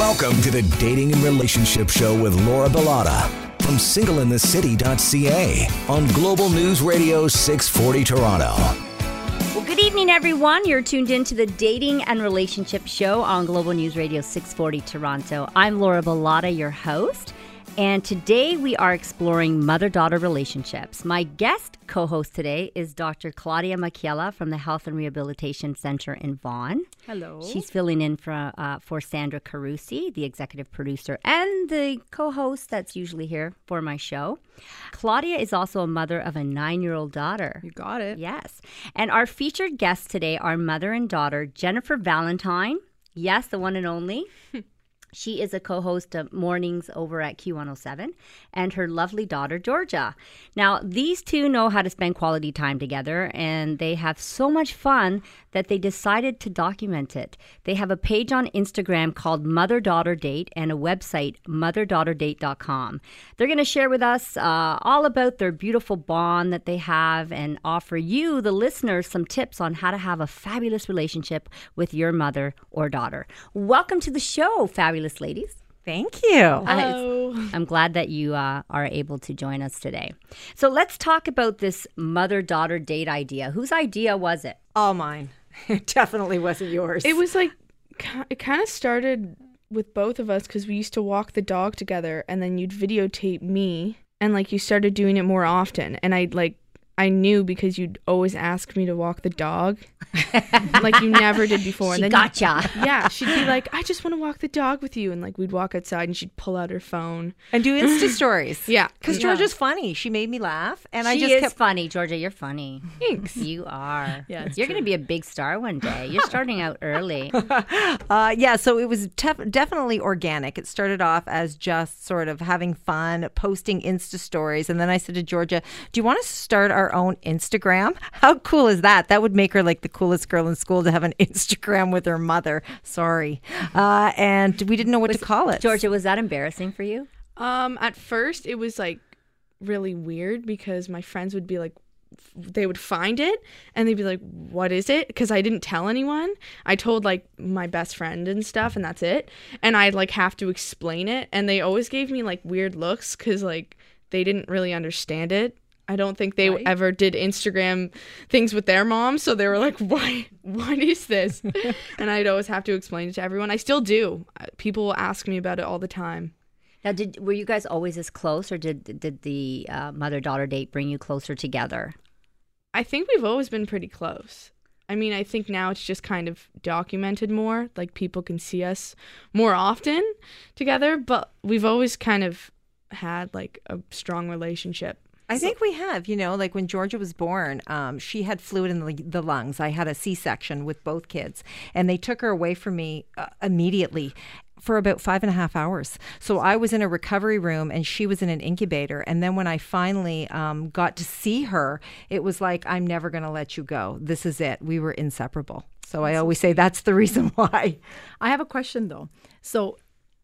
Welcome to the Dating and Relationship Show with Laura Bilotta from singleinthecity.ca on Global News Radio 640 Toronto. Well, good evening, everyone. You're tuned in to the Dating and Relationship Show on Global News Radio 640 Toronto. I'm Laura Bilotta, your host. And today we are exploring mother daughter relationships. My guest co host today is Dr. Claudia Machiella from the Health and Rehabilitation Center in Vaughan. Hello. She's filling in for, uh, for Sandra Carusi, the executive producer and the co host that's usually here for my show. Claudia is also a mother of a nine year old daughter. You got it. Yes. And our featured guests today are mother and daughter Jennifer Valentyne. Yes, the one and only. She is a co host of Mornings over at Q107 and her lovely daughter, Georgia. Now, these two know how to spend quality time together and they have so much fun that they decided to document it. They have a page on Instagram called Mother Daughter Date and a website, motherdaughterdate.com. They're going to share with us uh, all about their beautiful bond that they have and offer you, the listeners, some tips on how to have a fabulous relationship with your mother or daughter. Welcome to the show, fabulous ladies. Thank you. Hello. I'm glad that you uh, are able to join us today. So let's talk about this mother daughter date idea. Whose idea was it? All mine. It definitely wasn't yours. It was like, it kind of started with both of us because we used to walk the dog together and then you'd videotape me and like you started doing it more often. And I like, I knew because you'd always ask me to walk the dog, like you never did before. She and then gotcha. yeah, she'd be like, "I just want to walk the dog with you," and like we'd walk outside, and she'd pull out her phone. and do Insta stories. Yeah, Because yeah. Georgia's funny. She made me laugh. And I just is kept. funny, Georgia. You're funny. Thanks. You are. Yeah, You're going to be a big star one day. You're starting out early. Uh, yeah, so it was tef- definitely organic. It started off as just sort of having fun, posting Insta stories. And then I said to Georgia, Do you want to start our own Instagram? How cool is that? That would make her like the coolest girl in school to have an Instagram with her mother. Sorry. Uh, and we didn't know what to call it. Georgia, was that embarrassing for you? Um, at first it was like really weird because my friends would be like, they would find it and they'd be like, "What is it?" Because I didn't tell anyone. I told like my best friend and stuff, and that's it. And I'd like have to explain it, and they always gave me like weird looks because like they didn't really understand it. I don't think they ever did Instagram things with their mom, so they were like, "Why? What is this?" and I'd always have to explain it to everyone. I still do. Uh, People will ask me about it all the time. Now, did were you guys always as close, or did did the uh, mother daughter date bring you closer together? I think we've always been pretty close. I mean, I think now it's just kind of documented more, like people can see us more often together, but we've always kind of had like a strong relationship. I think we have. You know, like when Georgia was born, um, she had fluid in the, the lungs. I had a C section with both kids, and they took her away from me uh, immediately for about five and a half hours. So I was in a recovery room and she was in an incubator. And then when I finally um, got to see her, it was like, I'm never going to let you go. This is it. We were inseparable. So I always say that's the reason why. I have a question though. So,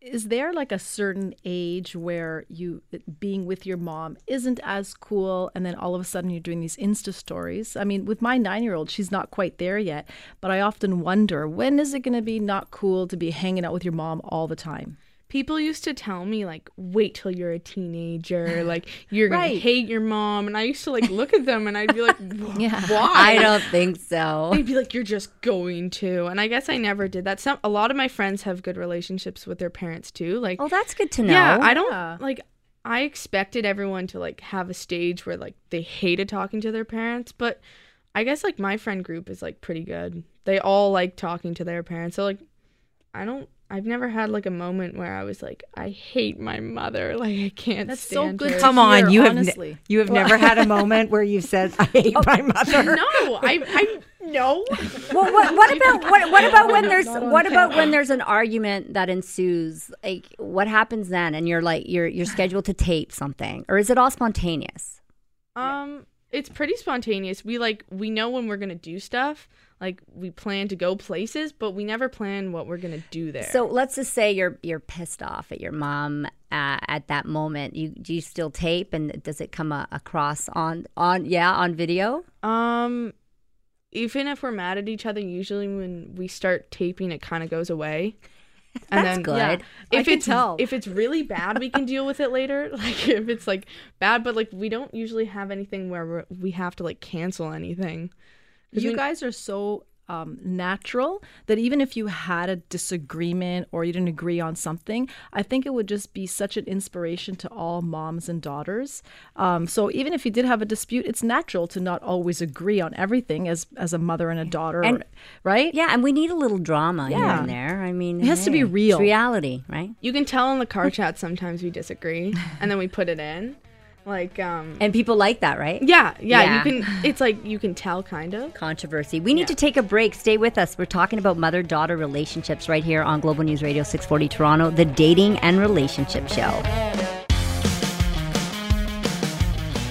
is there like a certain age where you being with your mom isn't as cool, and then all of a sudden you're doing these Insta stories? I mean, with my nine year old, she's not quite there yet, but I often wonder when is it going to be not cool to be hanging out with your mom all the time? People used to tell me like, "Wait till you're a teenager, like you're gonna hate your mom," and I used to like look at them and I'd be like, Yeah, "Why?" I don't think so. They'd be like, "You're just going to," and I guess I never did that. Some a lot of my friends have good relationships with their parents too. Like, Oh, that's good to know. Yeah, I don't Yeah. like. I expected everyone to like have a stage where like they hated talking to their parents, but I guess like my friend group is like pretty good. They all like talking to their parents. So like, I don't. I've never had like a moment where I was like, I hate my mother. Like I can't That's so stand good her. Come on, hear, you have ne- you have never had a moment where you said I hate my mother. no, I, I no. Well, what, what about what, what about when there's what about when there's an argument that ensues? Like, what happens then? And you're like you're you're scheduled to tape something, or is it all spontaneous? Um, it's pretty spontaneous. We like we know when we're gonna do stuff. Like we plan to go places, but we never plan what we're gonna do there. So let's just say you're you're pissed off at your mom uh, at that moment. You do you still tape, and does it come across on on yeah on video? um, even if we're mad at each other, usually when we start taping, it kind of goes away. And That's then good. Yeah. I if can it's tell. if it's really bad, we can deal with it later. Like if it's like bad, but like we don't usually have anything where we're, we have to like cancel anything. 'Cause You we- guys are so um, natural that even if you had a disagreement or you didn't agree on something, I think it would just be such an inspiration to all moms and daughters. Um, so even if you did have a dispute, it's natural to not always agree on everything as as a mother and a daughter, And- right? Yeah, and we need a little drama here and there. I mean, It has to be real. It's reality, right? You can tell in the car chat sometimes we disagree, and then we put it in. Like um And people like that, right? yeah, yeah, Yeah. you can it's like you can tell kind of. Controversy. We need to take a break. Stay with us. We're talking about mother daughter relationships right here on Global News Radio 640 Toronto, the dating and relationship show.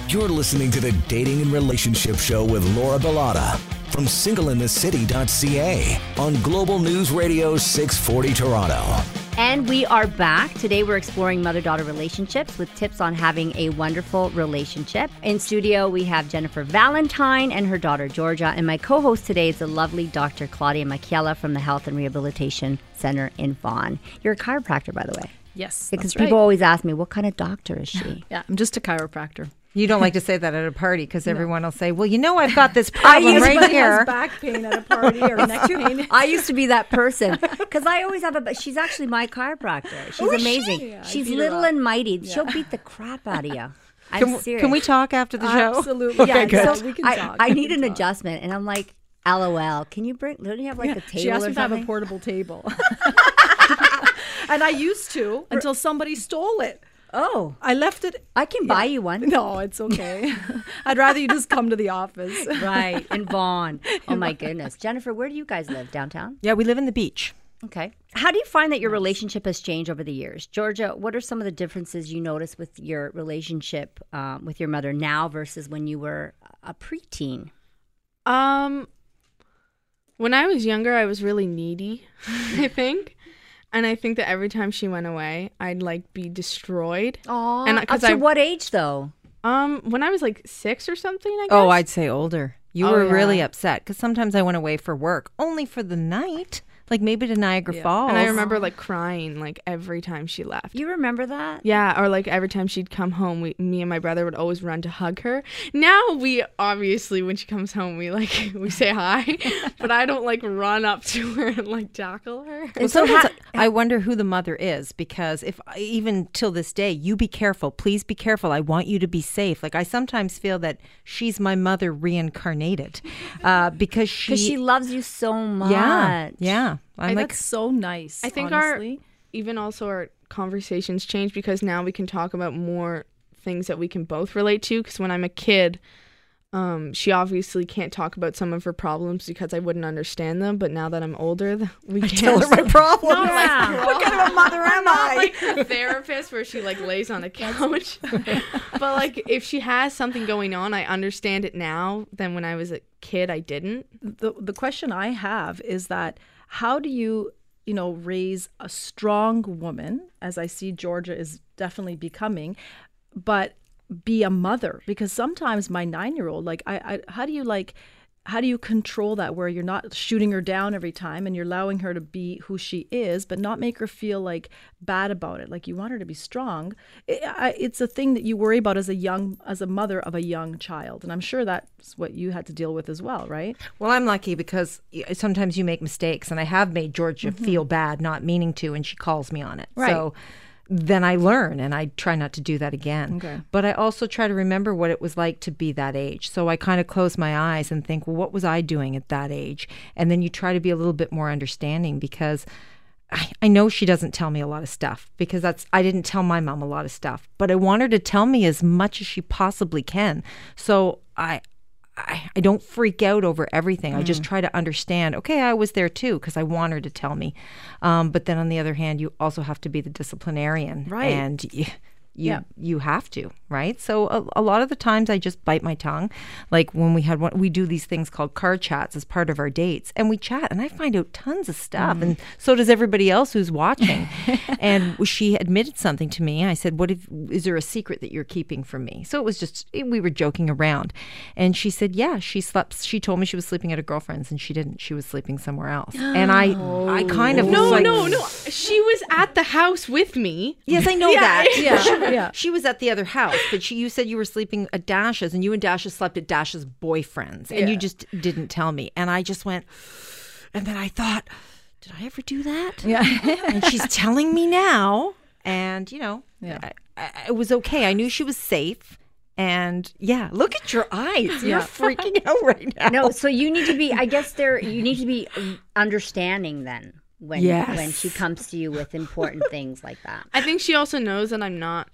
You're listening to the Dating and Relationship Show with Laura Bilotta from singleinthecity.ca on Global News Radio 640 Toronto. And we are back. Today we're exploring mother daughter relationships with tips on having a wonderful relationship. In studio, we have Jennifer Valentyne and her daughter Georgia. And my co host today is the lovely Dr. Claudia Machiella from the Health and Rehabilitation Center in Vaughan. You're a chiropractor, by the way. Yes, Because people right. always ask me, what kind of doctor is she? Yeah, I'm just a chiropractor. You don't like to say that at a party because everyone will say, "Well, you know, I've got this problem right Everybody here." has back pain at a party or neck pain. I used to be that person because I always have a. She's actually my chiropractor. Oh, she's Oh, is she? amazing. Yeah, she's little and mighty. She'll beat the crap out of you. I'm Can, serious. can we talk after the show? Absolutely. Yeah, yeah, so we can I, talk. I we need an talk. adjustment, and I'm like, LOL. Can you bring? Don't you have like a table She asked or me to have a portable table. and I used to until somebody stole it. Oh, I left it. I can buy you one. No, it's okay. I'd rather you just come to the office. Right in Vaughan. Oh my goodness, Jennifer, where do you guys live? Downtown. yeah, we live in the beach. Okay. How do you find that your relationship has changed over the years? Georgia, what are some of the differences you notice with your relationship um, with your mother now versus when you were a preteen? Um when I was younger, I was really needy, I think. And I think that every time she went away, I'd like be destroyed. Oh, And, uh, up 'cause to I- what age though? Um when I was like 6 or something, I guess. Oh, I'd say older. You Oh, were yeah. really upset because sometimes I went away for work only for the night, like maybe to Niagara Falls. and I remember like crying like every time she left. You remember that? Yeah, or like every time she'd come home, we, me and my brother would always run to hug her. Now we obviously, when she comes home, we like we say hi, but I don't like run up to her and like tackle her. And so sometimes ha- I wonder who the mother is because if even till this day, you be careful. Please be careful. I want you to be safe. Like I sometimes feel that she's my mother reincarnated uh, because she, Because she loves you so much. yeah, yeah. I'm like, That's so nice. I think honestly. our even also our conversations change because now we can talk about more things that we can both relate to. Because when I'm a kid, um, she obviously can't talk about some of her problems because I wouldn't understand them. But now that I'm older, th- we can tell her my problem. Yeah. what kind of a mother am not I? like her therapist where she like lays on a couch. but like if she has something going on, I understand it now than when I was a kid I didn't. the the question I have is that how do you you know raise a strong woman as I see Georgia is definitely becoming, but be a mother? Because sometimes my nine year old like I, I how do you like how do you control that where you're not shooting her down every time and you're allowing her to be who she is but not make her feel like bad about it like you want her to be strong it, I, it's a thing that you worry about as a young as a mother of a young child and i'm sure that's what you had to deal with as well right Well, I'm lucky because sometimes you make mistakes, and I have made Georgia mm-hmm. feel bad, not meaning to, and she calls me on it. Right. So then I learn, and I try not to do that again. Okay. But I also try to remember what it was like to be that age. So I kind of close my eyes and think, well, what was I doing at that age? And then you try to be a little bit more understanding because. I, I know she doesn't tell me a lot of stuff because that's I didn't tell my mom a lot of stuff, but I want her to tell me as much as she possibly can. So I I, I don't freak out over everything. I Mm. just try to understand. Okay, I was there too because I want her to tell me. Um, but then on the other hand, you also have to be the disciplinarian, Right. And you, you Yeah. you have to, right? So a, a lot of the times I just bite my tongue. Like when we had one, we do these things called car chats as part of our dates, and we chat, and I find out tons of stuff, and mm. so does everybody else who's watching. and she admitted something to me. I said, "What if is there a secret that you're keeping from me?" So it was just we were joking around, and she said, "Yeah, she slept. She told me she was sleeping at a girlfriend's, and she didn't. She was sleeping somewhere else." And I I kind of No, was like, no, no. She was at the house with me. Yes, I know Yeah. that. Yeah, yeah. She was at the other house, but she, you said you were sleeping at Dash's, and you and Dasha slept at Dash's boyfriend's, and you just didn't tell me. And I just went, and then I thought, did I ever do that? Yeah. and she's telling me now, and you know, Yeah. I, I, it was okay. I knew she was safe, and yeah, look at your eyes. You're Yeah. freaking out right now. No, so you need to be. I guess there. You need to be understanding then when Yes. when she comes to you with important things like that. I think she also knows that I'm not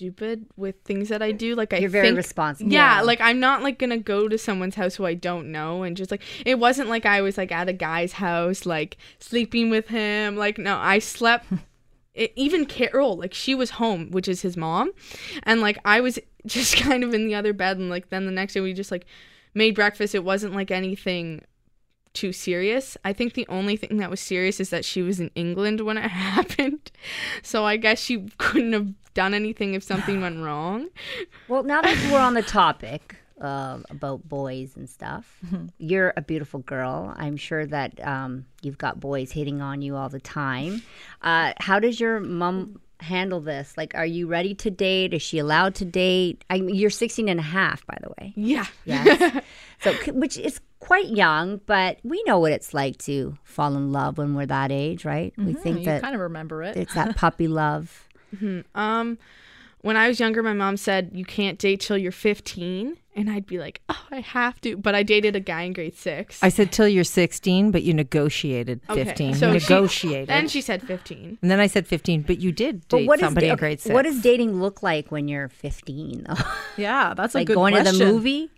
stupid with things that I do. Like I You're very think, responsible. Yeah, like I'm not like gonna go to someone's house who I don't know and just like it wasn't like I was like at a guy's house like sleeping with him. Like no, I slept. It, even Carol, like she was home, which is his mom, and like I was just kind of in the other bed, and like then the next day we just like made breakfast. It wasn't like anything too serious. I think the only thing that was serious is that she was in England when it happened. So I guess she couldn't have done anything if something went wrong. Well, now that we're on the topic about boys and stuff, you're a beautiful girl. I'm sure that um, you've got boys hitting on you all the time. Uh, how does your mom handle this? Like, are you ready to date? Is she allowed to date? I mean, you're 16 and a half, by the way. Yeah. Yes. so, which is quite young, but we know what it's like to fall in love when we're that age, right? We think you that kind of remember it. it's that puppy love. Um when I was younger my mom said you can't date till you're 15 and I'd be like, "Oh, I have to." But I dated a guy in grade 6. I said till you're 16, but you negotiated Okay, 15. so you she- negotiated. Then she said 15. and then I said 15, but you did But date what is somebody da- in grade six. what does dating look like when you're 15, though? yeah, that's a like good going to the movie?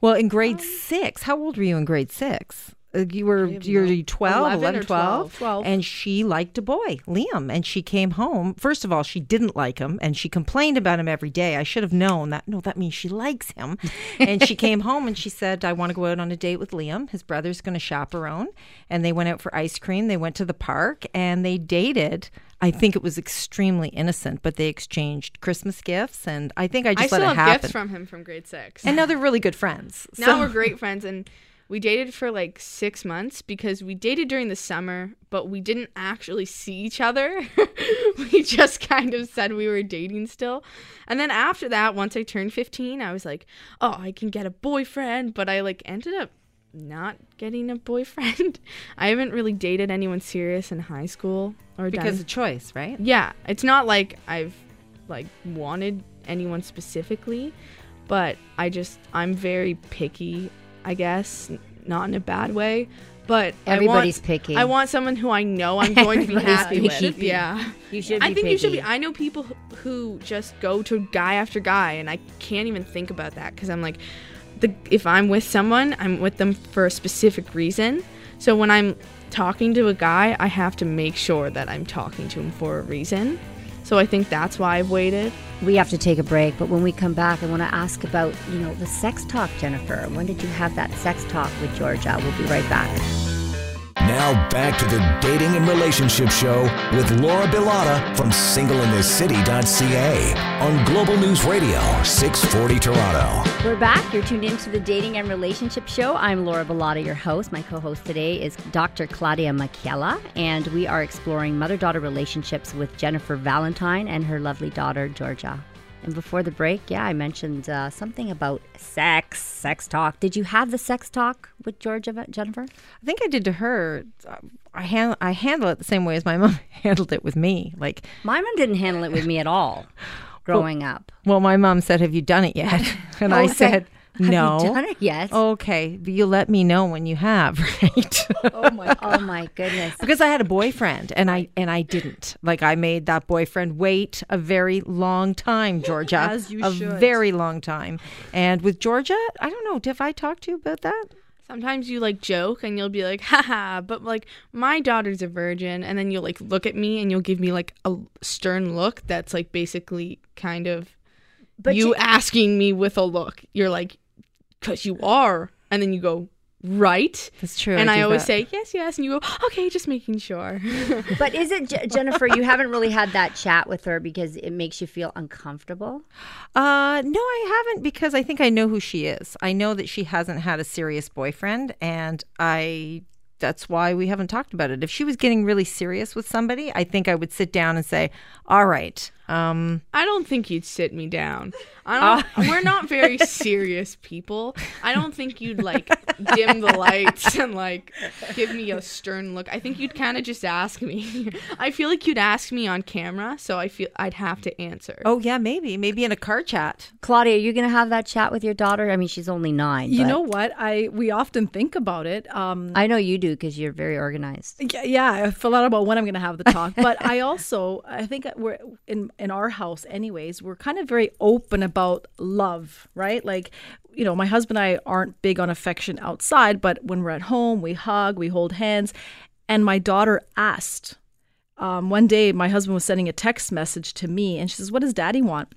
Well, in grade six, how old were you in grade six? You were you're 12, 11 11, or 12, 12. and she liked a boy, Liam, and she came home. First of all, she didn't like him, and she complained about him every day. I should have known that. No, that means she likes him. and she came home and she said, "I want to go out on a date with Liam. His brother's going to chaperone." And they went out for ice cream. They went to the park and they dated. I think it was extremely innocent, but they exchanged Christmas gifts, and I think I I just still let it have happen. gifts from him from grade 6. and now they're really good friends. now So- we're great friends and we dated for like six months because we dated during the summer but we didn't actually see each other. We just kind of said we were dating still. And then after that once i turned 15 i was like oh i can get a boyfriend. But i like ended up not getting a boyfriend. I haven't really dated anyone serious in high school or because done of choice, right? yeah, it's not like I've like wanted anyone specifically, but I just I'm very picky, I guess, not in a bad way, but Everybody's I want, picky. I want someone who I know I'm going to be happy with. Yeah. You should. Be I think you should be. I know people who- who just go to guy after guy, and I can't even think about that because I'm like, the if I'm with someone, I'm with them for a specific reason. So when I'm talking to a guy, I have to make sure that I'm talking to him for a reason. So I think that's why I've waited. We have to take a break, but when we come back, I want to ask about you know the sex talk, Jennifer. When did you have that sex talk with Georgia? We'll be right back. Now back to the Dating and Relationship Show with Laura Bilotta from singleinthecity.ca on Global News Radio 640 Toronto. We're back. You're tuned into the Dating and Relationship Show. I'm Laura Bilotta, your host. My co-host today is Dr. Claudia Machiella, and we are exploring mother-daughter relationships with Jennifer Valentyne and her lovely daughter Georgia. And before the break, yeah, I mentioned uh, something about sex, sex talk. Did you have the sex talk with Georgia, Jennifer? I think I did to her. I hand, I handle it the same way as my mom handled it with me. Like, My mom didn't handle it with me at all growing up. well, my mom said, "Have you done it yet?" And Oh, I said, Have "No." you done it yet? Okay, but you let me know when you have, right? Oh my Oh my goodness. because I had a boyfriend and I and I didn't. Like I made that boyfriend wait a very long time, Georgia. As you a should. very long time. And with Georgia, I don't know, have I talked to you about that? sometimes you like joke and you'll be like, haha, but like my daughter's a virgin. And then you'll like look at me and you'll give me like a stern look that's like basically kind of But you you- asking me with a look. You're like, because you are. And then you go, right. That's true. and I, do always that. say, yes, yes. And you go, okay, just making sure. But is it Je- Jennifer? You haven't really had that chat with her because it makes you feel uncomfortable. Uh, no, I haven't because I think I know who she is. I know that she hasn't had a serious boyfriend, and I. That's why we haven't talked about it. If she was getting really serious with somebody, I think I would sit down and say, "All right, um, I don't think you'd sit me down. I don't, we're not very serious people. I don't think you'd like dim the lights and like give me a stern look. I think you'd kind of just ask me. I feel like you'd ask me on camera, so I feel I'd have to answer. oh yeah, maybe, maybe in a car chat." Claudia, are you going to have that chat with your daughter? I mean, she's only nine. You but know what? I we often think about it. Um, I know you do because you're very organized. Yeah, yeah, I feel out about when I'm going to have the talk, but I also I think we're in in our house anyways. We're kind of very open about love, right? Like, you know, my husband and I aren't big on affection outside, but when we're at home, we hug, we hold hands, and my daughter asked. Um, one day, my husband was sending a text message to me, and she says, "What does Daddy want?"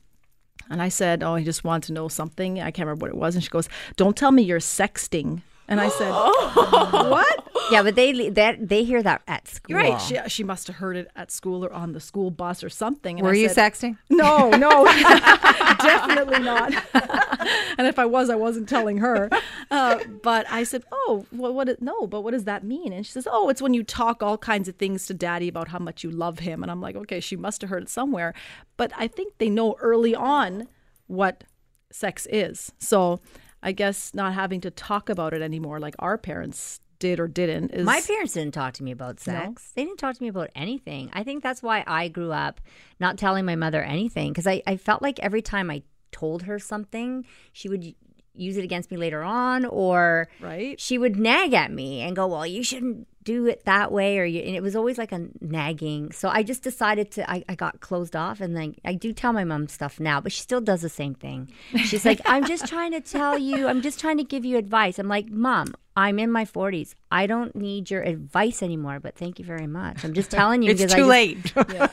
And I said, "Oh, he just wanted to know something. I can't remember what it was." And she goes, "Don't tell me you're sexting." And I said, "What?" Yeah, but they that they hear that at school. Right. She, she must have heard it at school or on the school bus or something. And Were I you said, sexting? No, no, definitely not. and if I was, I wasn't telling her. Uh, but I said, "Oh, well, what? Is, no, but what does that mean?" And she says, "Oh, it's when you talk all kinds of things to Daddy about how much you love him." And I'm like, "Okay, she must have heard it somewhere." But I think they know early on what sex is. So I guess not having to talk about it anymore, like our parents did or didn't, is My parents didn't talk to me about sex. They didn't talk to me about anything. I think that's why I grew up not telling my mother anything because I, I felt like every time I told her something, she would use it against me later on or right. she would nag at me and go, "Well, you shouldn't do it that way," or you, and it was always like a nagging. So I just decided to. I, I got closed off, and then I do tell my mom stuff now, but she still does the same thing. She's like, "I'm just trying to tell you. I'm just trying to give you advice." I'm like, "Mom, I'm in my 40s. I don't need your advice anymore, but thank you very much. I'm just telling you It's because too I just, late.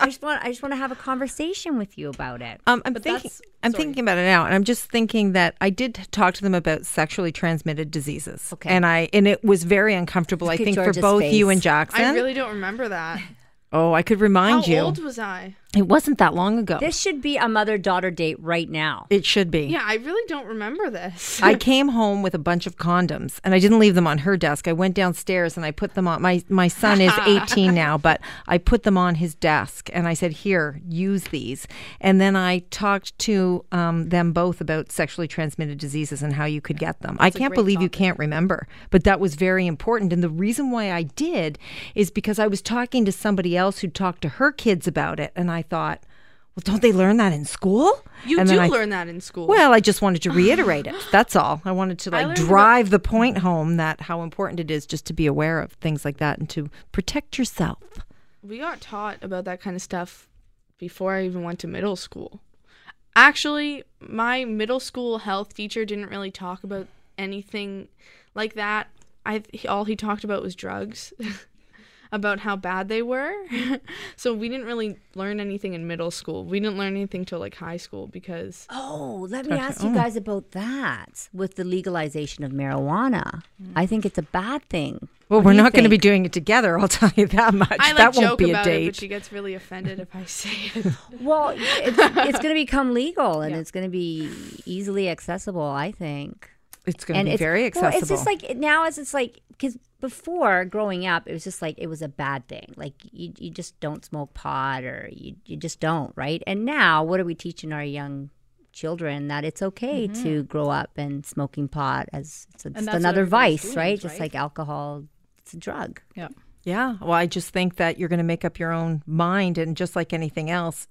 I just want I just want to have a conversation with you about it." Um, I'm But thinking. I'm sorry. thinking about it now, and I'm just thinking that I did talk to them about sexually transmitted diseases. Okay. And I and it was very uncomfortable. Look I think for both you and Jackson. I really don't remember that. oh, I could remind How you. How old was I? It wasn't that long ago. This should be a mother daughter date right now. it should be. Yeah, I really don't remember this. I came home with a bunch of condoms and I didn't leave them on her desk. I went downstairs and I put them on my my son is 18 now, but I put them on his desk and I said, "Here, use these." And then I talked to um, them both about sexually transmitted diseases and how you could get them. I can't great believe you can't remember, but that was very important. And the reason why I did is because I was talking to somebody else who talked to her kids about it and I thought, "Well, don't they learn that in school?" you and do I- learn that in school. well, I just wanted to reiterate it. That's all. I wanted to like learned about- drive the point home that how important it is just to be aware of things like that and to protect yourself. we got taught about that kind of stuff before I even went to middle school. Actually, my middle school health teacher didn't really talk about anything like that. I all he talked about was drugs. about how bad they were. so we didn't really learn anything in middle school. We didn't learn anything till like high school because Oh, let me ask you oh. guys about that with the legalization of marijuana. I think it's a bad thing. Well, we're not going to be doing it together. I'll tell you that much. I like that joke won't be a about it, date. but she gets really offended if I say it. Well, it's, it's going to become legal and it's going to be easily accessible, I think. It's going to be it's very well, accessible. it's just like now as it's like because before growing up, it was just like it was a bad thing. Like you, you just don't smoke pot or you, you just don't, right? And now, what are we teaching our young children that it's okay mm-hmm. to grow up and smoking pot as it's a, just another vice, doing, right? Just right? like alcohol, it's a drug. Yeah. Yeah. Well, I just think that you're going to make up your own mind. And just like anything else,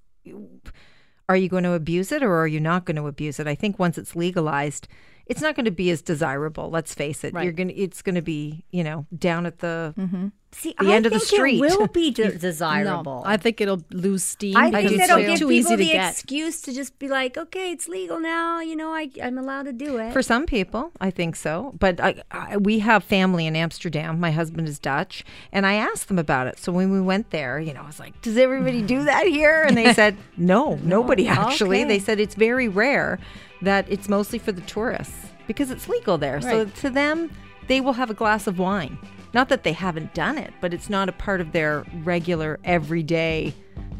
are you going to abuse it or are you not going to abuse it? I think once it's legalized, it's not going to be as desirable. Let's face it. You're going to, it's going to be, you know, down at the mm-hmm. See, the I end of the street. It will be de- No, desirable. I think it'll lose steam. I think it's that'll so give too people easy to the get. excuse to just be like, okay, it's legal now. You know, I, I'm allowed to do it. For some people, I think so. But I, I, we have family in Amsterdam. My husband is Dutch, and I asked them about it. So when we went there, you know, I was like, "Does everybody do that here?" And they said, "No, nobody actually." Okay. They said it's very rare that it's mostly for the tourists because it's legal there. So to them, they will have a glass of wine. Not that they haven't done it, but it's not a part of their regular everyday,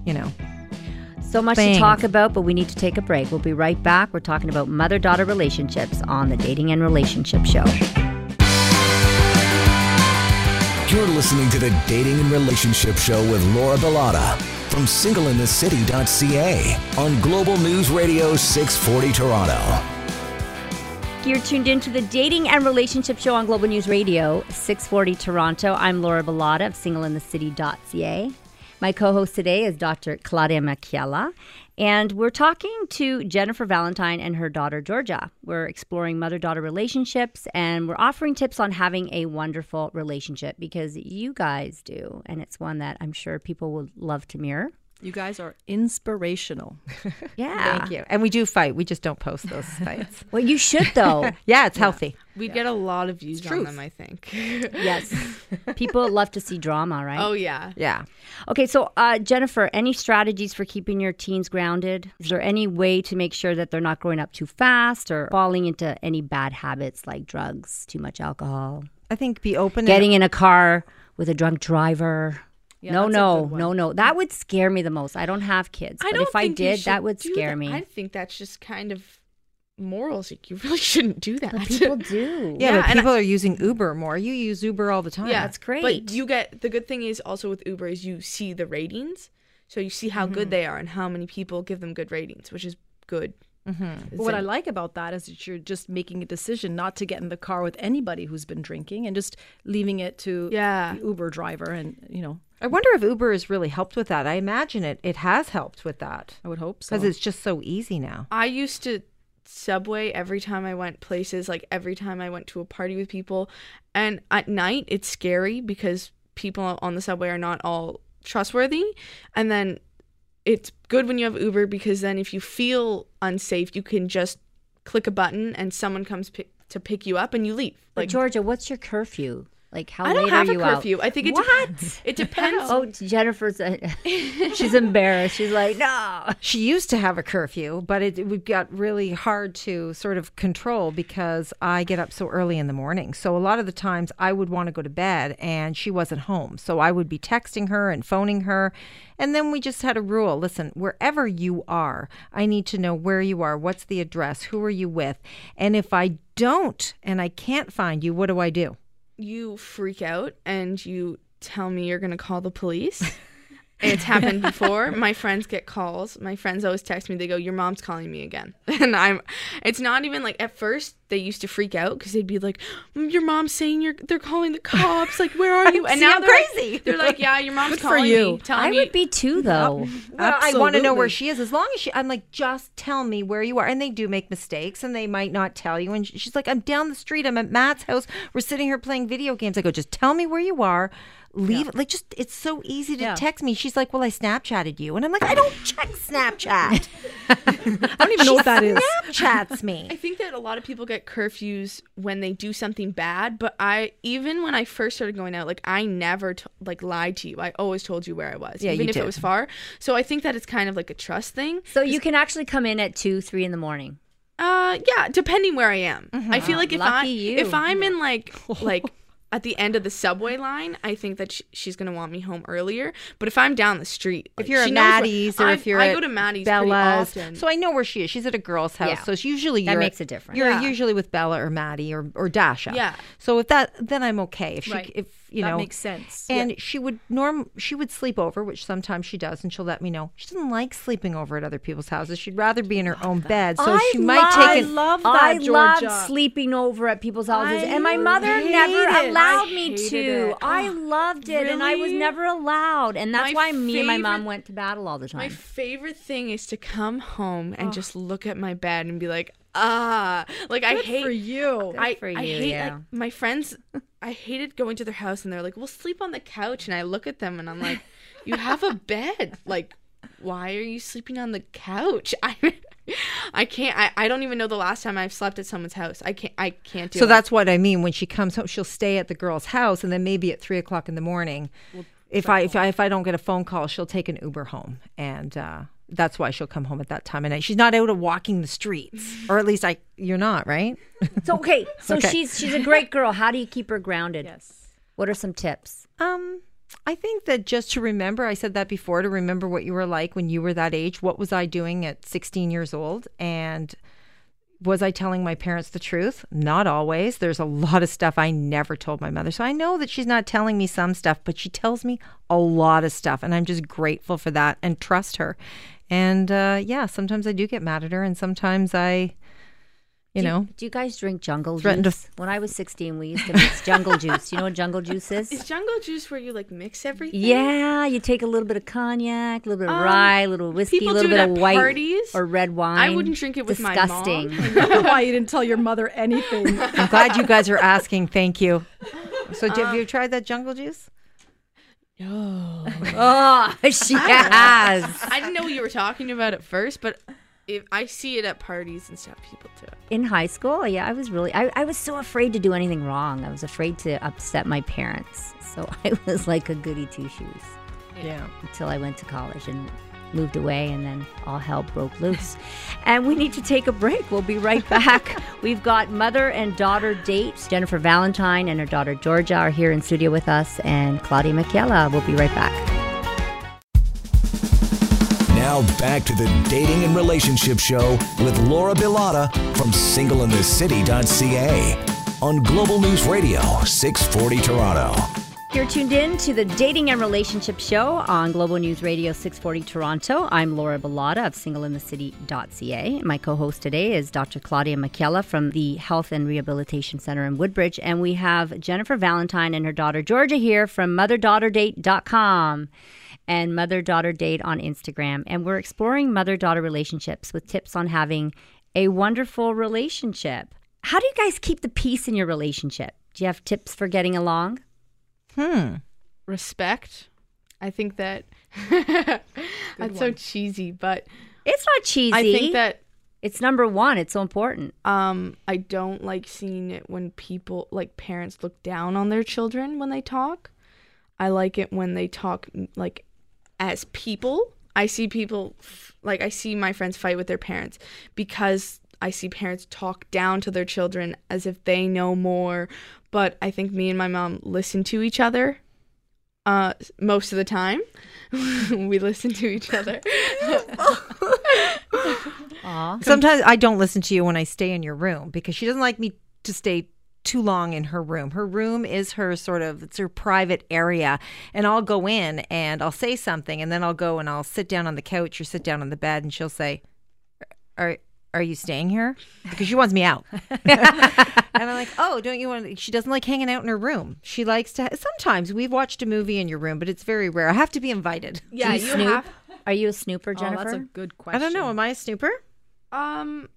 you know. So much Things. to talk about, but we need to take a break. We'll be right back. We're talking about mother daughter relationships on the Dating and Relationship Show. You're listening to the Dating and Relationship Show with Laura Bilotta from singleinthecity.ca on Global News Radio 640 Toronto. You're tuned into the Dating and Relationship Show on Global News Radio, 640 Toronto. I'm Laura Bilotta of singleinthecity.ca. My co host today is Dr. Claudia Machiella, and we're talking to Jennifer Valentyne and her daughter Georgia. We're exploring mother daughter relationships, and we're offering tips on having a wonderful relationship because you guys do, and it's one that I'm sure people would love to mirror. You guys are inspirational. Yeah. Thank you. And we do fight. We just don't post those fights. Well, you should, though. yeah, it's healthy. We get a lot of views on truth. them, I think. yes. People love to see drama, right? oh yeah. Yeah. Okay, so uh, Jennifer, any strategies for keeping your teens grounded? Is there any way to make sure that they're not growing up too fast or falling into any bad habits like drugs, too much alcohol, I think be open. and- getting in a car with a drunk driver? Yeah, no, no, no, no. That would scare me the most. I don't have kids, I but don't if I think you did, that would scare that. me. I think that's just kind of morals. Like, you really shouldn't do that. But people do. Yeah, Yeah, but and people are using Uber more. You use Uber all the time. Yeah, That's great. But you get the good thing is also with Uber is you see the ratings, so you see how Mm-hmm. good they are and how many people give them good ratings, which is good. Mm-hmm. What I like about that is that you're just making a decision not to get in the car with anybody who's been drinking and just leaving it to Yeah. the Uber driver. And, you know, I wonder if Uber has really helped with that. I imagine it. It has helped with that I would hope so. because it's just so easy now. I used to subway every time I went places, like every time I went to a party with people. And at night, it's scary because people on the subway are not all trustworthy. And then it's good when you have Uber because then if you feel unsafe, you can just click a button and someone comes pick, to pick you up and you leave. But Like Georgia, what's your curfew? Like, how I don't late have are a you out? curfew. I think it What? dep- it depends. Oh, Jennifer's. uh she's embarrassed. She's like, no. She used to have a curfew, but it, it got really hard to sort of control because I get up so early in the morning. So a lot of the times I would want to go to bed and she wasn't home. So I would be texting her and phoning her. And then we just had a rule listen, wherever you are, I need to know where you are, what's the address, who are you with. And if I don't and I can't find you, what do I do? You freak out and you tell me you're going to call the police. it's happened before. My friends get calls. My friends always text me. They go, "Your mom's calling me again." And I'm it's not even like at first they used to freak out cuz they'd be like, "Mm, "Your mom's saying you're they're calling the cops. Like, where are you?" And See, now I'm they're like- crazy. they're like, "Yeah, your mom's Good for calling you. me." Telling I me would be too, though. Well, I want to know where she is. As long as she, I'm like, just tell me where you are. And they do make mistakes, and they might not tell you. And she's like, I'm down the street. I'm at Matt's house. We're sitting here playing video games. I go, just tell me where you are. Leave it. Like, just it's so easy to Yeah. text me. She's like, Well, I Snapchatted you, and I'm like, I don't check Snapchat. I don't even know what that is. Snapchats me. I think that a lot of people get curfews when they do something bad, but I even when I first started going out, like I never t- like lied to you. I always told you where I was, Yeah, even you if did. it was far. So I think that it's kind of like a trust thing. So you can actually come in at two, three in the morning. Uh, yeah, depending where I am. I feel like if I you. if I'm in like like at the end of the subway line, I think that sh- she's gonna want me home earlier. But if I'm down the street, If you're she at knows where- Maddie's or I- if you're I at go to Maddie's pretty Bella's, often. so I know where she is. She's at a girl's house, Yeah. so it's usually That you're makes a difference. You're Yeah. usually with Bella or Maddie or or Dasha. Yeah. So if that, then I'm okay. If she, Right. if you that know, makes sense. And she would norm she would sleep over, which sometimes she does, and she'll let me know. She doesn't like sleeping over at other people's houses. She'd rather be in her own bed. So I she might take I it. love that, I Georgia. love sleeping over at people's houses, I and my mother never it. allowed me to. I ah, loved it, and I was never allowed, and that's My why me and my mom went to battle all the time My favorite thing is to come home and just look at my bed and be like, ah, like I hate for you. I, for I you, hate yeah. like my friends I hated going to their house and they're like, "We'll sleep on the couch," and I look at them and I'm like, "You have a bed. Like, why are you sleeping on the couch?" I I can't. I, I don't even know the last time I've slept at someone's house. I can't. I can't do it. So it. that's what I mean. When she comes home, she'll stay at the girl's house, and then maybe at three o'clock in the morning, if I if I if I don't get a phone call, she'll take an Uber home, and uh, that's why she'll come home at that time of night. She's not out of walking the streets, or at least I. You're not, right? So okay, so Okay. she's she's a great girl. How do you keep her grounded? Yes. What are some tips? Um, I think that just to remember, I said that before, to remember what you were like when you were that age. What was I doing at 16 years old? And was I telling my parents the truth? Not always. There's a lot of stuff I never told my mother. So I know that she's not telling me some stuff, but she tells me a lot of stuff. And I'm just grateful for that and trust her. And uh, yeah, sometimes I do get mad at her, and sometimes I, you do know, do you guys drink jungle Threaten to- juice? when I was 16, we used to mix jungle juice. You know what jungle juice is? Is jungle juice where you like mix everything? Yeah, you take a little bit of cognac, a little bit of Um, rye, a little whiskey, a little bit of white parties. or red wine. I wouldn't drink it with my mom. Disgusting. I don't know why you didn't tell your mother anything. I'm glad you guys are asking. Thank you. So, have you tried that jungle juice? Oh. oh, she has. I didn't know what you were talking about at first, but if I see it at parties and stuff, people do it. In high school, yeah, I was really, I, I was so afraid to do anything wrong. I was afraid to upset my parents. So I was like a goody two shoes Yeah. until I went to college and moved away, and then all hell broke loose. and we need to take a break. We'll be right back. We've got mother and daughter dates. Jennifer Valentyne and her daughter Georgia are here in studio with us, and Claudia Machiella. We'll be right back. Now back to the Dating and Relationship Show with Laura Bilotta from singleinthecity.ca on Global News Radio 640 Toronto. You're tuned in to the Dating and Relationship Show on Global News Radio 640 Toronto. I'm Laura Bilotta of singleinthecity.ca. My co host today is Dr. Claudia Machiella from the Health and Rehabilitation Center in Woodbridge. And we have Jennifer Valentyne and her daughter Georgia here from motherdaughter.date.com and Mother Daughter Date on Instagram. And we're exploring mother daughter relationships with tips on having a wonderful relationship. How do you guys keep the peace in your relationship? Do you have tips for getting along? Hmm. Respect. I think that that's so cheesy, but It's not cheesy. I think that it's number one. It's so important. um I don't like seeing it when people like parents look down on their children when they talk. I like it when they talk like as people. I see people like I see my friends fight with their parents because I see parents talk down to their children as if they know more. But I think me and my mom listen to each other uh most of the time. we listen to each other. Sometimes I don't listen to you when I stay in your room because she doesn't like me to stay too long in her room. Her room is her sort of it's her private area and I'll go in and I'll say something and then I'll go and I'll sit down on the couch or sit down on the bed and she'll say are are you staying here? Because she wants me out. and I'm like, oh, don't you want? She doesn't like hanging out in her room. She likes to. Sometimes we've watched a movie in your room, but it's very rare. I have to be invited. yeah, Do you snoop? Are you a snooper, Oh, Jennifer? that's a good question. I don't know. Am I a snooper? Um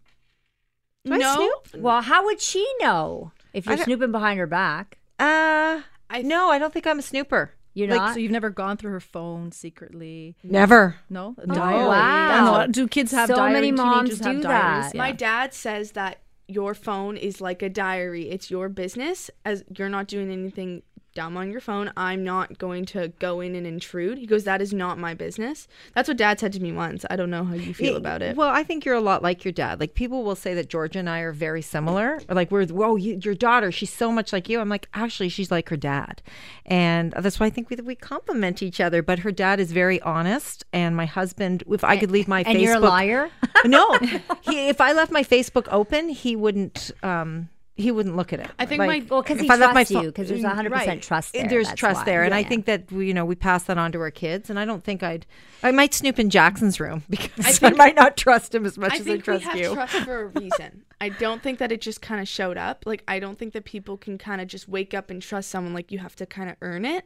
Do I no. snoop? well, how would she know if you're snooping behind her back? Uh, I- no, I don't think I'm a snooper. You're Like, not. so you've never gone through her phone secretly? Never. No, a Oh, diary. wow. I don't know. Do kids have So diary? many moms Teenagers have do diaries? that. My dad says that your phone is like a diary. It's your business. As you're not doing anything dumb on your phone, I'm not going to go in and intrude. He goes, "That is not my business." That's what dad said to me once. I don't know how you feel about it. Well, I think you're a lot like your dad. Like people will say that Georgia and I are very similar. Or like we're whoa, you, your daughter, she's so much like you. I'm like actually, she's like her dad, and that's why I think we we complement each other. But her dad is very honest, and my husband, if I could leave my and Facebook, you're a liar. no, he, if I left my Facebook open, he wouldn't. um he wouldn't look at it. I think Like, my- Well, 'cause he if I left my trusts you, 'cause there's mm, 100% Right. trust there, There's trust why. there, and I Yeah. think that we, you know we pass that on to our kids. And I don't think I'd. I might snoop in Jackson's room because I, might not trust him as much I as I think we trust have you. trust for a reason. I don't think that it just kind of showed up. Like I don't think that people can kind of just wake up and trust someone. Like you have to kind of earn it.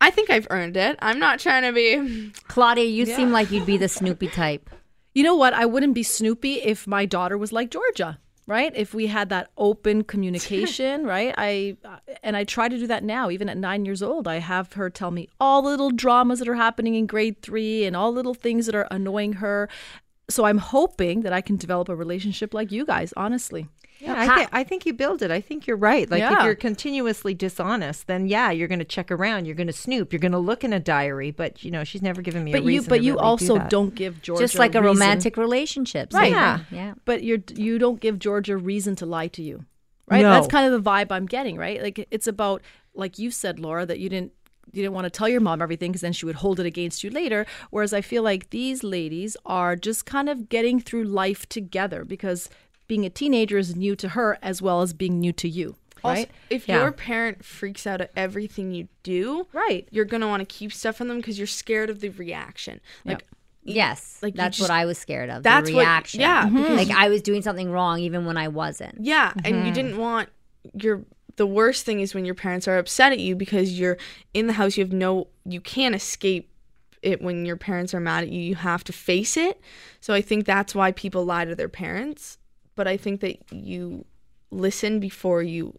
I think I've earned it. I'm not trying to be. Claudia, you seem like you'd be the Snoopy type. You know what? I wouldn't be Snoopy if my daughter was like Georgia. Right? If we had that open communication, right? I and I try to do that now. Even at nine years old, I have her tell me all the little dramas that are happening in grade three and all little things that are annoying her. So I'm hoping that I can develop a relationship like you guys. Honestly, Yeah, I, th- I think you build it. I think you're right. Like if you're continuously dishonest, then yeah, you're going to check around. You're going to snoop. You're going to look in a diary. But you know, she's never given me a but you reason. but to you really do also that. don't give Georgia Just like a reason- romantic relationship. Right. Yeah. Yeah. but you're you don't give Georgia reason to lie to you, right? No. That's kind of the vibe I'm getting, right? Like it's about like you said, Laura, that you didn't you didn't want to tell your mom everything because then she would hold it against you later. Whereas I feel like these ladies are just kind of getting through life together because being a teenager is new to her as well as being new to you, Also, right? if Yeah. your parent freaks out at everything you do, Right. you're gonna want to keep stuff from them because you're scared of the reaction. Like, Yes. Like, that's just- what I was scared of. That's the what- reaction. yeah, Mhm. Like I was doing something wrong even when I wasn't. yeah, and you didn't want your. The worst thing is when your parents are upset at you because you're in the house. You have no. You can't escape it when your parents are mad at you. You have to face it. So I think that's why people lie to their parents. But I think that you listen before you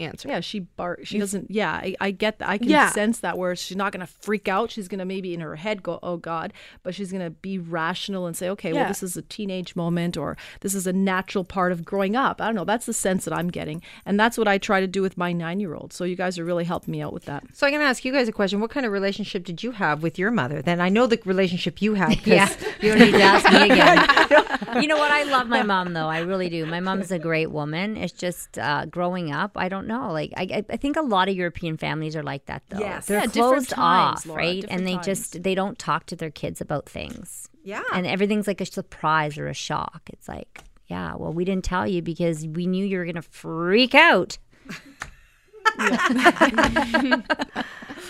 answer. Yeah, she bar. She doesn't. Yeah, I, I get that. I can Yeah. sense that. Where she's not going to freak out. She's going to maybe in her head go, "Oh God," but she's going to be rational and say, "Okay, well, this is a teenage moment, or this is a natural part of growing up." I don't know. That's the sense that I'm getting, and that's what I try to do with my nine-year-old. So you guys are really helping me out with that. So I'm going to ask you guys a question. What kind of relationship did you have with your mother? Then I know the relationship you had. 'cause- Yeah, you don't need to ask me again. you know what? I love my mom though. I really do. My mom's a great woman. It's just uh, growing up. I don't know. Like I, I- think a lot of European families are like that though. Yes. they're Yeah, closed times, off, Laura, right? And they times. just they don't talk to their kids about things. Yeah. and everything's like a surprise or a shock. It's like, yeah, well, we didn't tell you because we knew you were gonna freak out.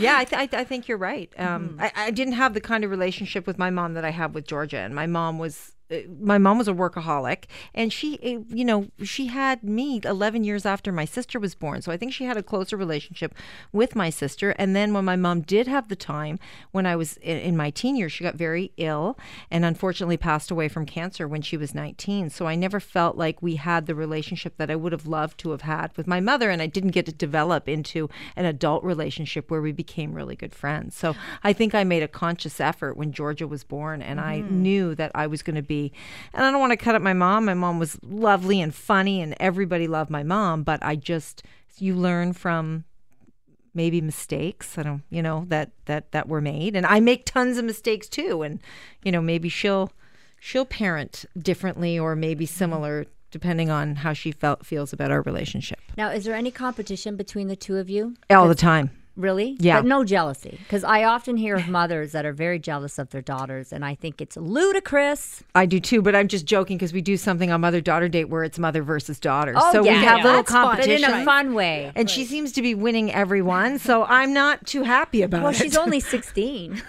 Yeah, I, th- I, I think you're right. Um, I, I didn't have the kind of relationship with my mom that I have with Georgia, and my mom was my mom was a workaholic, and she, uh, you know, she had me 11 years after my sister was born. So I think she had a closer relationship with my sister. And then when my mom did have the time, when I was in, in my teen years, she got very ill and unfortunately passed away from cancer when she was 19. So I never felt like we had the relationship that I would have loved to have had with my mother, and I didn't get to develop into an adult relationship where we became really good friends. So I think I made a conscious effort when Georgia was born, and I knew that I was going to be. And I don't want to cut up my mom. My mom was lovely and funny, and everybody loved my mom. But I just you learn from maybe mistakes. I don't, you know, that that that were made, and I make tons of mistakes too. And you know, maybe she'll she'll parent differently or maybe mm-hmm. similar depending on how she felt feels about our relationship. Now, is there any competition between the two of you? All the time. Really? Yeah. But no jealousy. Because I often hear of mothers that are very jealous of their daughters, and I think it's ludicrous. I do too, but I'm just joking because we do something on Mother Daughter Date where it's mother versus daughter. Oh, so yeah. we have Yeah, little that's fun. But in a fun way. and she seems to be winning everyone, so I'm not too happy about Well, it. Well, she's only 16.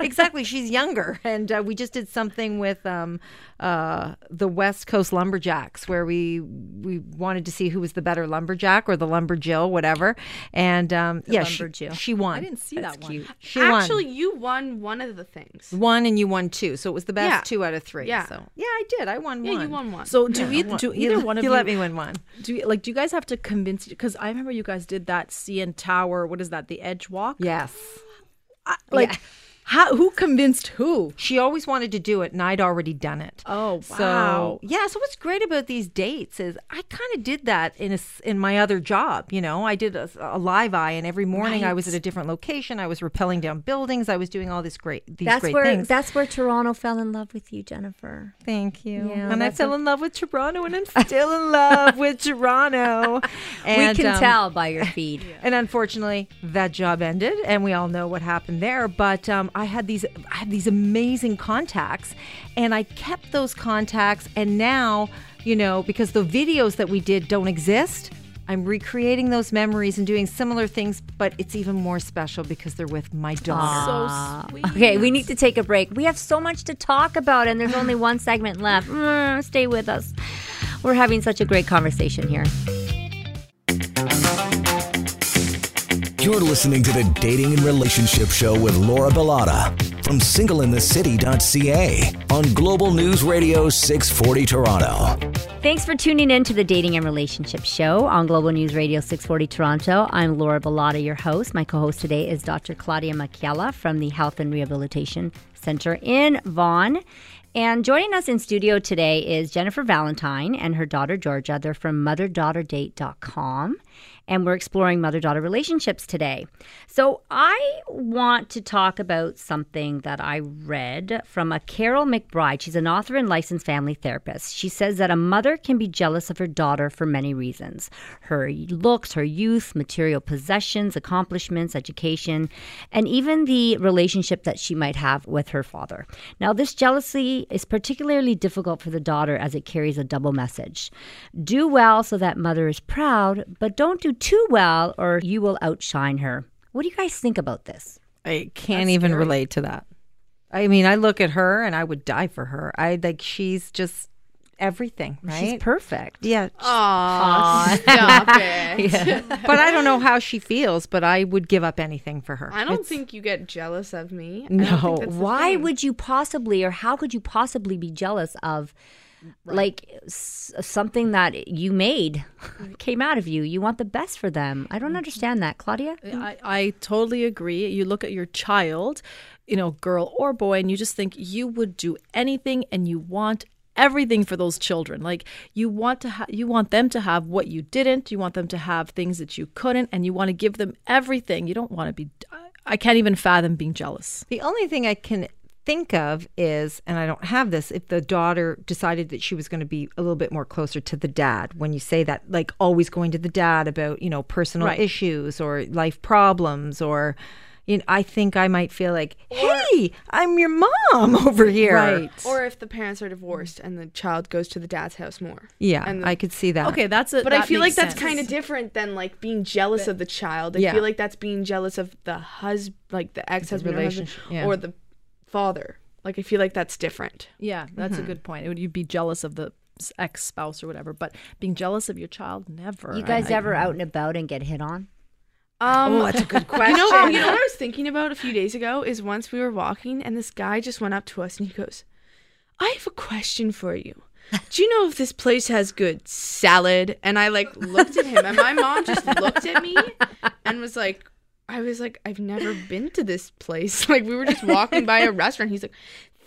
exactly. She's younger, and uh, we just did something with um, uh, the West Coast Lumberjacks, where we we wanted to see who was the better lumberjack or the lumberjill, whatever. And um, yeah, she, lumberjill. she won. I didn't see that one. She Actually, won. you won one of the things. One and you won two, so it was the best Yeah. two out of three. Yeah. So yeah, I did. I won one. Yeah, one. you won one. So do, Yeah, either, one- do you- either one of you you, let me win one. Do you, like do you guys have to convince? you? Because I remember you guys did that CN Tower. What is that? The Edge Walk. Yes. I- like how? Who convinced who? She always wanted to do it, and I'd already done it. Oh So wow! yeah, so what's great about these dates is I kind of did that in a in my other job. You know, I did a, a live eye, and every morning I was at a different location. I was rappelling down buildings. I was doing all this great these That's great where things. that's where Toronto fell in love with you, Jennifer. Thank you. Yeah, and I fell in love with Toronto, and I'm still in love with Toronto. And, we can um, tell by your feed. And unfortunately, that job ended, and we all know what happened there. But um, I had these, I had these amazing contacts, and I kept those contacts. And now, you know, because the videos that we did don't exist, I'm recreating those memories and doing similar things. But it's even more special because they're with my daughter. So sweet. Okay, we need to take a break. We have so much to talk about, and there's only one segment left. Mm, stay with us. We're having such a great conversation here. You're listening to the Dating and Relationship Show with Laura Bilotta from singleinthecity.ca on Global News Radio 640 Toronto. Thanks for tuning in to the Dating and Relationship Show on Global News Radio 640 Toronto. I'm Laura Bilotta, your host. My co host today is Dr. Claudia Machiella from the Health and Rehabilitation Center in Vaughan. And joining us in studio today is Jennifer Valentyne and her daughter Georgia. They're from motherdaughter.date.com and we're exploring mother daughter relationships today. So, I want to talk about something that I read from a Karyl McBride. She's an author and licensed family therapist. She says that a mother can be jealous of her daughter for many reasons her looks, her youth, material possessions, accomplishments, education, and even the relationship that she might have with her father. Now, this jealousy is particularly difficult for the daughter as it carries a double message. Do well so that mother is proud, but don't do too well or you will outshine her. What do you guys think about this? I can't even relate to that. I mean, I look at her and I would die for her. I like she's just everything, right? She's perfect. yeah. Aw, stop it. but I don't know how she feels, but I would give up anything for her. I don't It's- think you get jealous of me. No. don't think that's the Why would you possibly, or how could you possibly be jealous of, like s- something that you made came out of you? You want the best for them. I don't mm-hmm. understand that, Claudia. I, I totally agree. You look at your child, you know, girl or boy, and you just think you would do anything and you want everything for those children. Like you want to ha- you want them to have what you didn't, you want them to have things that you couldn't and you want to give them everything. You don't want to be I can't even fathom being jealous. The only thing I can think of is, and I don't have this, if the daughter decided that she was going to be a little bit more closer to the dad. When you say that, like always going to the dad about, you know, personal Right. issues or life problems or. You know, I think I might feel like, hey, I'm your mom over here. Right. Or if the parents are divorced and the child goes to the dad's house more. Yeah, And the- I could see that. Okay, that's it. But I feel like that's kind of different than like being jealous of the child. I Yeah. feel like that's being jealous of the husband, like the ex-husband or, husband, relationship, yeah. or the father. Like I feel like that's different. Yeah, that's a good point. It would you'd be jealous of the ex spouse or whatever, but being jealous of your child, never. You guys I- ever out and about and get hit on? Um, Oh, that's a good question. You know, you know what I was thinking about a few days ago is once we were walking and this guy just went up to us and he goes, "I have a question for you. Do you know if this place has good salad?" And I like looked at him and my mom just looked at me and was like, I was like, I've never been to this place. Like we were just walking by a restaurant. He's like,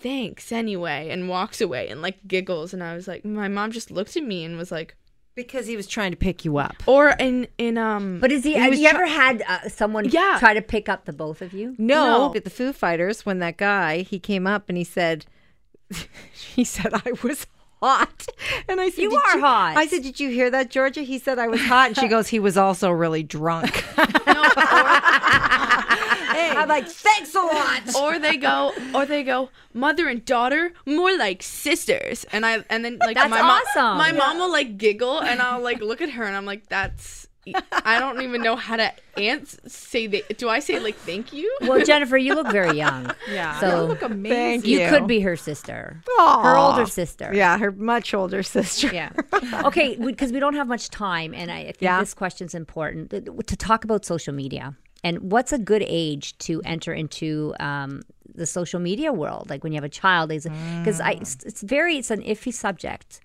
"Thanks anyway," and walks away and like giggles. And I was like, my mom just looked at me and was like, because he was trying to pick you up. or in in um. But is he? have was you try- ever had uh, someone Yeah. try to pick up the both of you? No, No. at the Foo Fighters, when that guy he came up and he said, he said I was hot, and I said You "Did are hot." I said, did you hear that, Georgia? He said I was hot, and she goes, he was also really drunk. hey. I'm like, thanks a lot. or they go or they go mother and daughter more like sisters and i and then like That's my mom awesome. my mom will like giggle and i'll like look at her and i'm like that's i don't even know how to answer say the, do i say like thank you Well, Jennifer, you look very young. Yeah, So- you look amazing. Thank You you. could be her sister, Aw. her older sister. Yeah, her much older sister. Yeah. Okay, because we don't have much time, and I, I think Yeah. this question's important to, to talk about social media and what's a good age to enter into um, the social media world. Like when you have a child, is because I, it's, it's very, it's an iffy subject,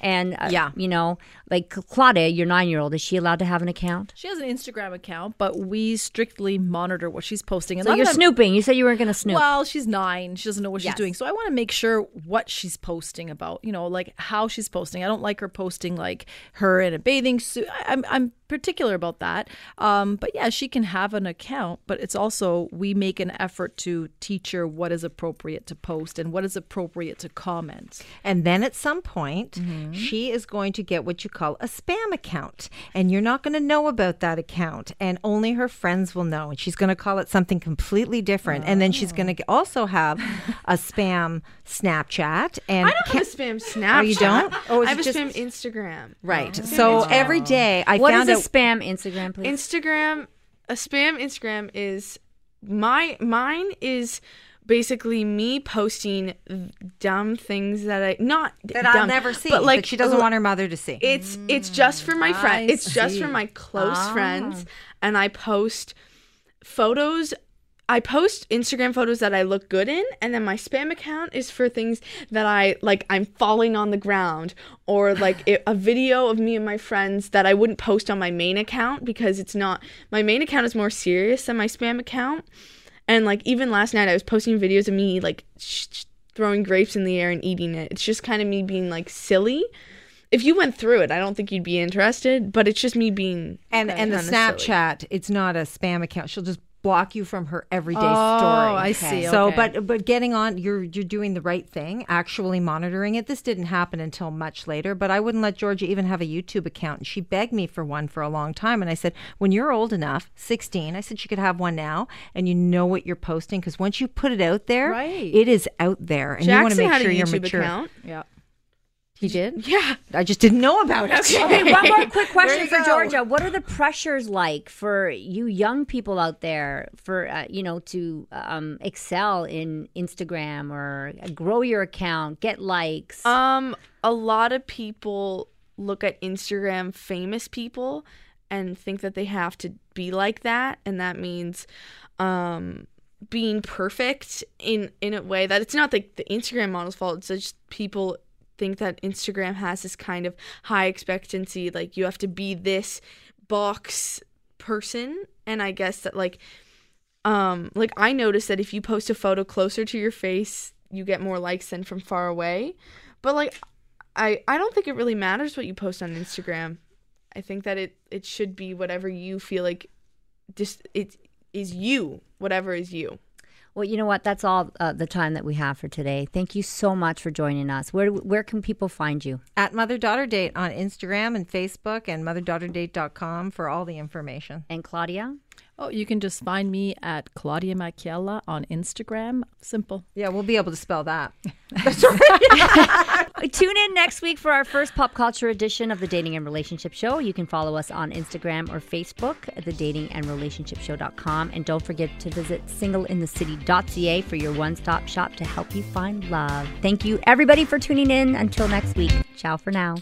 and uh, Yeah. you know, like Claudia, your nine-year-old, is she allowed to have an account? She has an Instagram account, but we strictly monitor what she's posting. And So you're of them- snooping. You said you weren't going to snoop. Well, she's nine. She doesn't know what she's doing. So I want to make sure what she's posting about, you know, like how she's posting. I don't like her posting like her in a bathing suit. I, I'm, I'm particular about that. Um, but yeah, she can have an account, but it's also, we make an effort to teach her what is appropriate to post and what is appropriate to comment. And then at some point, Mm-hmm. she is going to get what you call a spam account. And you're not going to know about that account. And only her friends will know. And she's going to call it something completely different. And then she's going Oh. to also have a spam Snapchat. And i don't have a spam snapchat Oh, you don't? Oh, i have it a just- spam instagram Right. So every day I what found is out. a spam Instagram, please? instagram a spam instagram is my mine is basically me posting dumb things that i not that I'll never see, but like that she doesn't want her mother to see. It's it's just for my friends. Mm, I It's just for my close ah. friends, and I post photos I post Instagram photos that I look good in, and then my spam account is for things that I like. I'm falling on the ground, or like it, a video of me and my friends that I wouldn't post on my main account because it's not. My main account is more serious than my spam account, and like even last night I was posting videos of me like sh- sh- throwing grapes in the air and eating it. It's just kind of me being like silly. If you went through it, I don't think you'd be interested, but it's just me being And and the kinda silly. Snapchat, it's not a spam account. She'll just block you from her everyday Oh, story. Oh, I see. So, Okay. but but getting on, you're you're doing the right thing. Actually monitoring it. This didn't happen until much later. But I wouldn't let Georgia even have a YouTube account. And she begged me for one for a long time. And I said, when you're old enough, 16, I said she could have one now, and you know what you're posting because once you put it out there, Right. it is out there, and you want to make sure a you're YouTube mature. account. Yeah. He did. Yeah. I just didn't know about it. Okay, one more quick question for go. Georgia. What are the pressures like for you young people out there for uh, you know to um, excel in Instagram or grow your account, get likes? Um, a lot of people look at Instagram famous people and think that they have to be like that, and that means um being perfect in in a way that it's not the, the Instagram model's fault. It's just people think that Instagram has this kind of high expectancy, like you have to be this box person, and I guess that like um like I noticed that if you post a photo closer to your face, you get more likes than from far away. But like I I don't think it really matters what you post on Instagram. I think that it it should be whatever you feel like just it is you, whatever is you. Well, you know what? That's all uh, the time that we have for today. Thank you so much for joining us. Where where can people find you? At Mother Daughter Date on Instagram and Facebook and motherdaughter.date.com for all the information. And Claudia? Oh, you can just find me at Claudia Machiella on Instagram. Simple. Yeah, we'll be able to spell that. Tune in next week for our first pop culture edition of the Dating and Relationship Show. You can follow us on Instagram or Facebook at the dating and relationship show.com. And don't forget to visit singleinthecity.ca for your one stop shop to help you find love. Thank you, everybody, for tuning in. Until next week, ciao for now.